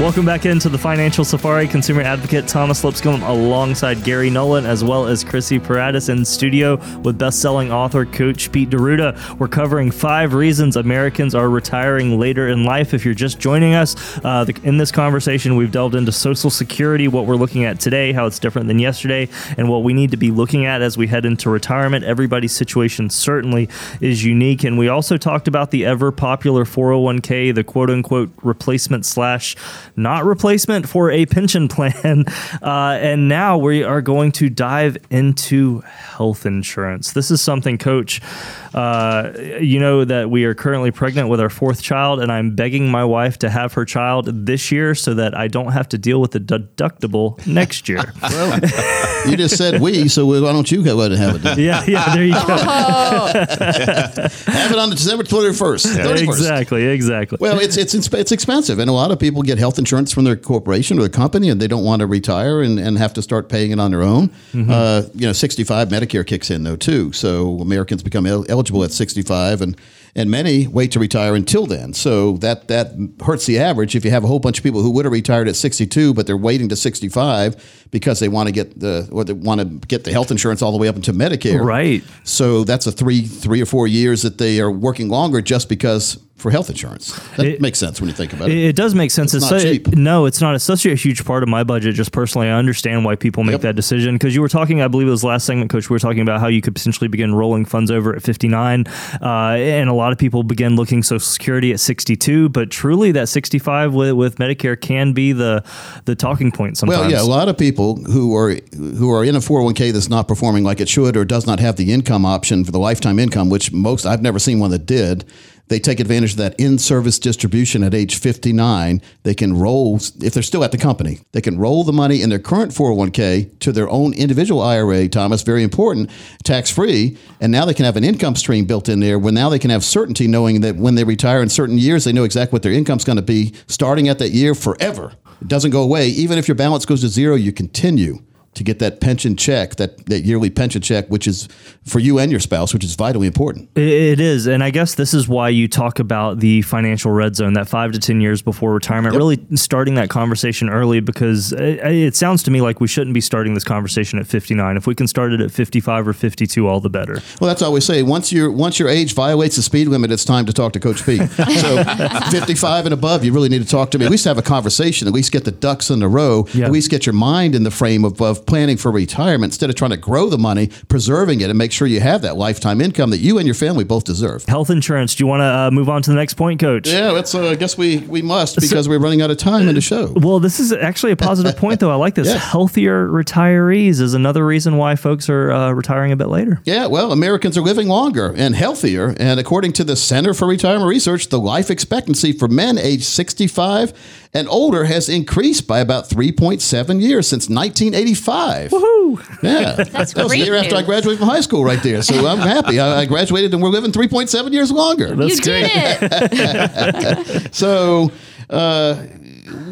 Welcome back into the Financial Safari. Consumer advocate Thomas Lipscomb alongside Gary Nolan as well as Chrissy Paratis in studio with best-selling author Coach Pete D'Arruda. We're covering five reasons Americans are retiring later in life. If you're just joining us, uh, the, in this conversation, we've delved into Social Security, what we're looking at today, how it's different than yesterday, and what we need to be looking at as we head into retirement. Everybody's situation certainly is unique, and we also talked about the ever popular 401k, the quote-unquote replacement slash not replacement for a pension plan. (laughs) Uh, and now we are going to dive into health insurance. This is something, Coach. Uh, you know that we are currently pregnant with our fourth child, and I'm begging my wife to have her child this year so that I don't have to deal with the deductible next year. (laughs) Well, you just said we, so why don't you go ahead and have it? Then? yeah, yeah, there you go. (laughs) Have it on December 31st. 31st. exactly, exactly. Well, it's it's it's expensive, and a lot of people get health insurance from their corporation or their company, and they don't want to retire and, and have to start paying it on their own. Uh, you know, 65 Medicare kicks in though too, so Americans become el- eligible at 65, and and many wait to retire until then. So that that hurts the average. If you have a whole bunch of people who would have retired at 62, but they're waiting to 65 because they want to get the or they want to get the health insurance all the way up into Medicare, Right. So that's a three three or four years that they are working longer just because for health insurance. That It- makes sense when you think about it. It, does make sense. It's It's not so- cheap. no, it's not. It's such a huge part of my budget. Just personally, I understand why people make Yep. that decision. Because you were talking, I believe it was last segment, Coach. We were talking about how you could potentially begin rolling funds over at 59, uh, and a lot of people begin looking Social Security at 62. But truly, that 65 with, with Medicare can be the the talking point sometimes. Well, yeah, a lot of people who are who are in a 401k that's not performing like it should or does not have the income option for the lifetime income, which most I've never seen one that did. They take advantage of that in-service distribution at age 59. They can roll if they're still at the company. They can roll the money in their current 401k to their own individual IRA. Thomas, very important, tax-free, and now they can have an income stream built in there. Where now they can have certainty, knowing that when they retire in certain years, they know exactly what their income's going to be starting at that year forever. It doesn't go away. Even if your balance goes to zero, you continue to get that pension check, that, that yearly pension check, which is for you and your spouse, which is vitally important. It- It is. And I guess this is why you talk about the financial red zone, that five to 10 years before retirement, really starting that conversation early because it, it sounds to me like we shouldn't be starting this conversation at 59. If we can start it at 55 or 52, all the better. Well, that's all we say. Once your once your age violates the speed limit, it's time to talk to Coach Pete. So, (laughs) 55 and above, you really need to talk to me. At least have a conversation. At least get the ducks in a row. Yeah. At least get your mind in the frame of, of planning for retirement instead of trying to grow the money, preserving it, and make sure you have that lifetime income that you and your family both deserve. Health insurance. Do you want to uh, move on to the next point, Coach? Yeah, that's. Uh, I guess we we must because we're running out of time in the show. Well, this is actually a positive point, though. I like this. Healthier retirees is another reason why folks are uh, retiring a bit later. Yeah, well, Americans are living longer and healthier. And according to the Center for Retirement Research, the life expectancy for men aged 65 and older has increased by about 3.7 years since 1985. Woohoo! Yeah. (laughs) That's that was the great year after I graduated from high school right there. So I'm happy. I, I graduated and we're living 3.7 years longer. you did it. (laughs) So uh,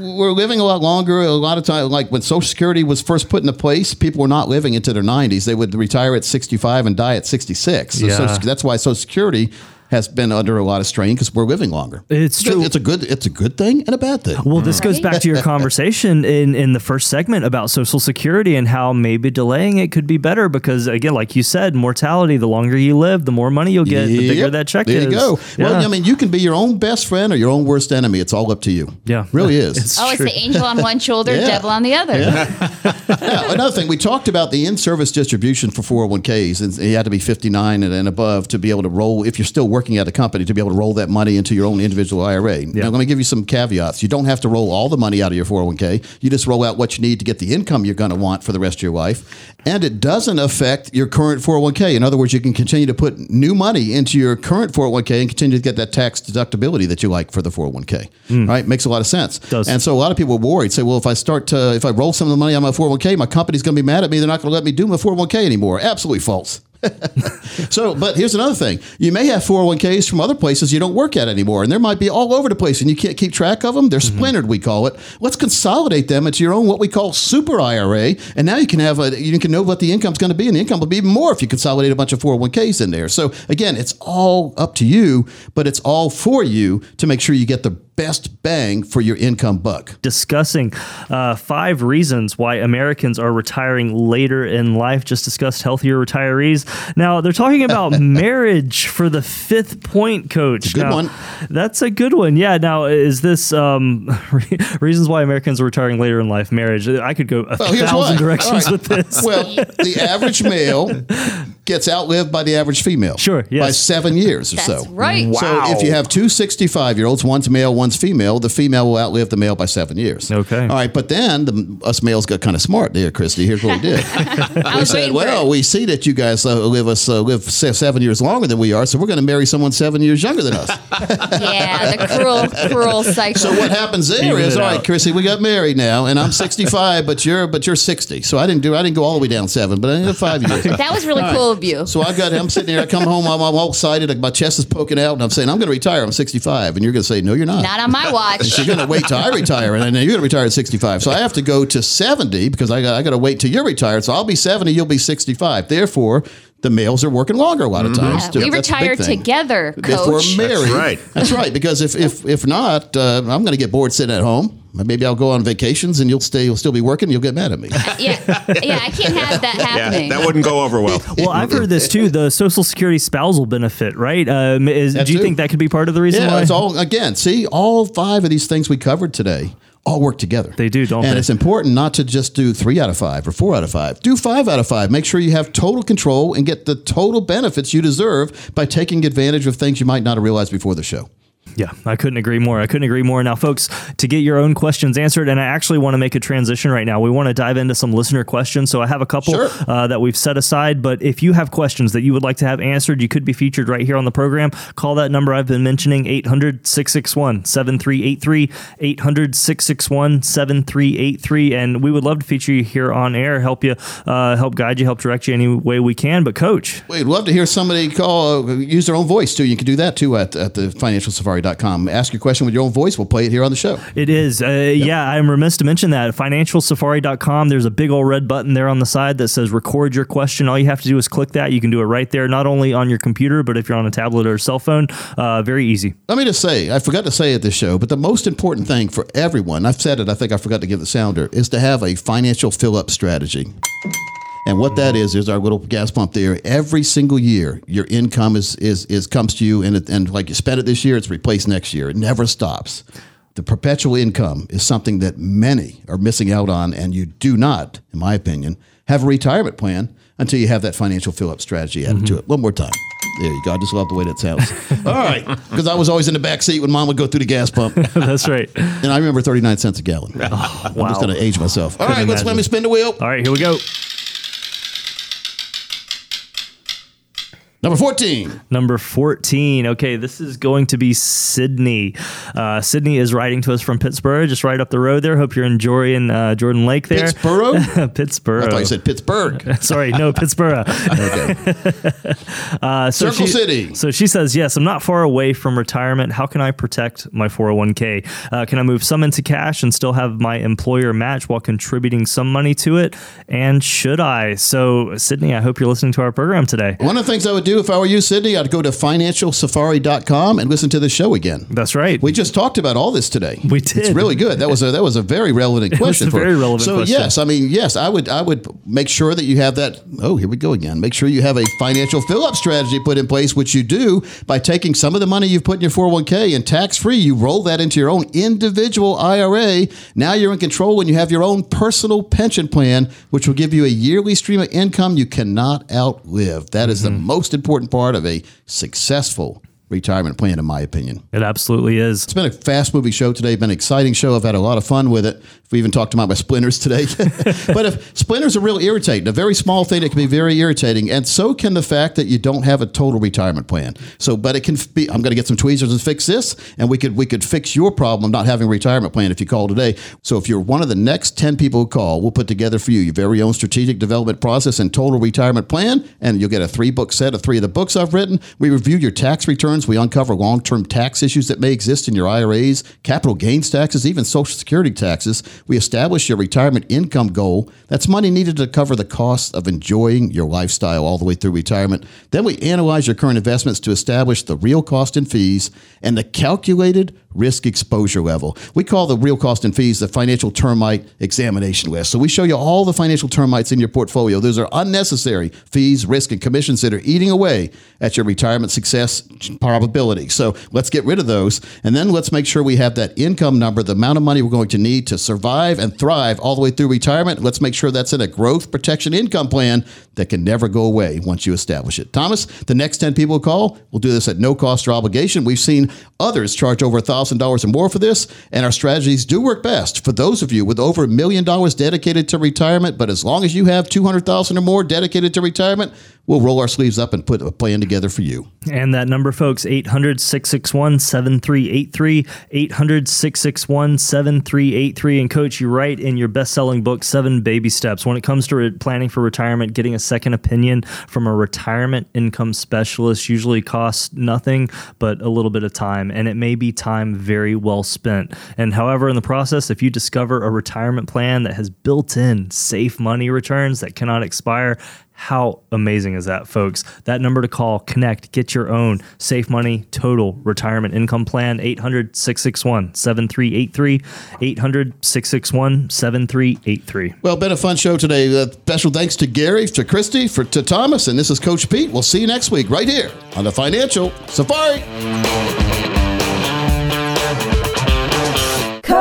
we're living a lot longer. A lot of time, like when Social Security was first put into place, people were not living into their 90s. They would retire at 65 and die at 66. So Yeah. Social- that's why Social Security has been under a lot of strain because we're living longer. It's true. It's a good. It's a good thing and a bad thing. Well, this goes back to your (laughs) conversation in, in the first segment about Social Security and how maybe delaying it could be better because, again, like you said, mortality, the longer you live, the more money you'll get, the bigger that check there is. There you go. Well, I mean, you can be your own best friend or your own worst enemy. It's all up to you. Yeah. really is. It's Oh, it's true. the angel on one shoulder, (laughs) Yeah. devil on the other. Now, another thing, we talked about the in-service distribution for 401ks, and you had to be 59 and, and above to be able to roll, if you're still working at a company, to be able to roll that money into your own individual IRA. Now, let me give you some caveats. You don't have to roll all the money out of your 401k. You just roll out what you need to get the income you're going to want for the rest of your life. And it doesn't affect your current 401k. In other words, you can continue to put new money into your current 401k and continue to get that tax deductibility that you like for the 401k. Hmm. Right? Makes a lot of sense. Does. And so a lot of people are worried. Say, well, if I start to, if I roll some of the money on my 401k, my company's going to be mad at me. They're not going to let me do my 401k anymore. Absolutely false. (laughs) so, but here's another thing. You may have 401ks from other places you don't work at anymore, and there might be all over the place, and you can't keep track of them. They're mm-hmm. splintered, we call it. Let's consolidate them into your own, what we call super IRA, and now you can have a, you can know what the income's going to be, and the income will be even more if you consolidate a bunch of 401ks in there. So, again, it's all up to you, but it's all for you to make sure you get the best bang for your income buck. discussing uh, five reasons why Americans are retiring later in life. Just discussed healthier retirees. Now they're talking about (laughs) marriage for the fifth point, Coach. a good Now, one. That's a good one. Yeah. Now is this um, (laughs) reasons why Americans are retiring later in life? Marriage. I could go a Well, thousand directions right. with this. Well, the average male (laughs) gets outlived by the average female. Sure, yes. By seven years or That's so. right. So if you have two 65 year olds, one's male, one's female, the female will outlive the male by seven years. Okay. All right. But then the, us males got kind of smart there, Christy. Here's what we did. (laughs) we said, well, we see that you guys uh, live us uh, live seven years longer than we are, so we're going to marry someone seven years younger than us. (laughs) Yeah, the cruel, cruel cycle. So what happens there Even is, it all right, Christy, we got married now, and I'm 65, but you're but you're 60. So I didn't do I didn't go all the way down seven, but I did five years. that was really All right. cool of you. So I got I'm sitting here, I come home, I'm, I'm all excited, like my chest is poking out, and I'm saying I'm going to retire. I'm 65, and you're going to say no, you're not. Not on my watch. You're going to wait till I retire, and then you're going to retire at 65. So I have to go to 70 because I got I got to wait till you're retired. So I'll be 70, you'll be 65. Therefore, the males are working longer a lot of times. Yeah, too. we That's retire thing. together, If we're coach. married, right. (laughs) That's right. Because if if if not, uh, I'm going to get bored sitting at home. Maybe I'll go on vacations and you'll stay. You'll still be working. You'll get mad at me. (laughs) yeah, yeah, I can't have that (laughs) happening. Yeah, that wouldn't go over well. Well, I've heard this too. The Social Security spousal benefit, right? Um, is, do you too. think that could be part of the reason Yeah, why? it's all again. See, all five of these things we covered today all work together. They do, don't and they? it's important not to just do three out of five or four out of five. Do five out of five. Make sure you have total control and get the total benefits you deserve by taking advantage of things you might not have realized before the show. Yeah, I couldn't agree more. I couldn't agree more. Now, folks, to get your own questions answered, and I actually want to make a transition right now. We want to dive into some listener questions. So I have a couple Sure. uh, that we've set aside. But if you have questions that you would like to have answered, you could be featured right here on the program. Call that number I've been mentioning 800 661 7383. 800 661 7383. And we would love to feature you here on air, help you, uh, help guide you, help direct you any way we can. But, Coach, We'd love to hear somebody call, uh, use their own voice too. You can do that too at, at the financialsafari.com. Ask your question with your own voice. We'll play it here on the show. It is. Uh, Yeah, I'm remiss to mention that. FinancialSafari.com, there's a big old red button there on the side that says record your question. All you have to do is click that. You can do it right there, not only on your computer, but if you're on a tablet or a cell phone, uh, very easy. Let me just say, I forgot to say at this show, but the most important thing for everyone, I've said it, I think I forgot to give the sounder, is to have a financial fill up strategy. And what that mm-hmm. is is our little gas pump there. Every single year, your income is is, is comes to you, and it, and like you spend it this year, it's replaced next year. It never stops. The perpetual income is something that many are missing out on, and you do not, in my opinion, have a retirement plan until you have that financial fill up strategy added to mm-hmm. it. One more time. There you go. I just love the way that sounds. (laughs) All right, because I was always in the back seat when mom would go through the gas pump, (laughs) That's right. and I remember thirty nine cents a gallon. (laughs) I'm just going to age myself. All right, let's let me spin the wheel. All right, here we go. Number fourteen. Number 14. Okay, this is going to be Sydney. Uh, Sydney is writing to us from Pittsburgh, just right up the road there. Hope you're enjoying uh, Jordan Lake there. Pittsburgh? (laughs) Pittsburgh. I thought you said Pittsburgh. (laughs) Sorry, no, Pittsburgh. Okay. (laughs) Uh, so Circle she- City. So she says, Yes, I'm not far away from retirement. How can I protect my 401k? Uh, can I move some into cash and still have my employer match while contributing some money to it? And should I? So, Sydney, I hope you're listening to our program today. One of the things I would do if I were you, Sydney, I'd go to financialsafari.com and listen to the show again. That's right. We just talked about all this today. We did. It's really good. That was a that was a very relevant (laughs) question. a very relevant So question. yes, I mean yes, I would I would make sure that you have that. Oh, here we go again. Make sure you have a financial fill up strategy put in place, which you do by taking some of the money you've put in your 401k and tax free. You roll that into your own individual IRA. Now you're in control when you have your own personal pension plan, which will give you a yearly stream of income you cannot outlive. That is the Mm-hmm. most important part of a successful retirement plan, in my opinion. It absolutely is. It's been a fast moving show today. Been an exciting show. I've had a lot of fun with it. We even talked about my splinters today. (laughs) but if splinters are real irritating, a very small thing that can be very irritating, and so can the fact that you don't have a total retirement plan. So, but it can be. I'm going to get some tweezers and fix this, and we could we could fix your problem of not having a retirement plan if you call today. So, if you're one of the next ten people who call, we'll put together for you your very own strategic development process and total retirement plan, and you'll get a three book set of three of the books I've written. We review your tax returns. We uncover long term tax issues that may exist in your IRAs, capital gains taxes, even Social Security taxes. We establish your retirement income goal. That's money needed to cover the cost of enjoying your lifestyle all the way through retirement. Then we analyze your current investments to establish the real cost and fees and the calculated risk exposure level. We call the real cost and fees the financial termite examination list. So we show you all the financial termites in your portfolio. Those are unnecessary fees, risk, and commissions that are eating away at your retirement success probability. So let's get rid of those. And then let's make sure we have that income number, the amount of money we're going to need to survive and thrive all the way through retirement. Let's make sure that's in a growth protection income plan that can never go away once you establish it. Thomas, the next 10 people call, we'll do this at no cost or obligation. We've seen others charge over $1,000 or more for this, and our strategies do work best for those of you with over a million dollars dedicated to retirement. But as long as you have 200000 or more dedicated to retirement, we'll roll our sleeves up and put a plan together for you. And that number, folks, 800 661 7383. 800 661 7383. And, Coach, you write in your best selling book, Seven Baby Steps. When it comes to re- planning for retirement, getting a second opinion from a retirement income specialist usually costs nothing but a little bit of time. And it may be time very well spent. And, however, in the process, if you discover a retirement plan that has built in safe money returns that cannot expire, How amazing is that, folks? That number to call, connect, get your own Safe Money Total Retirement Income Plan, 800 661 7383. 800 661 7383. Well, been a fun show today. Uh, special thanks to Gary, to Christy, for to Thomas, and this is Coach Pete. We'll see you next week right here on the Financial Safari.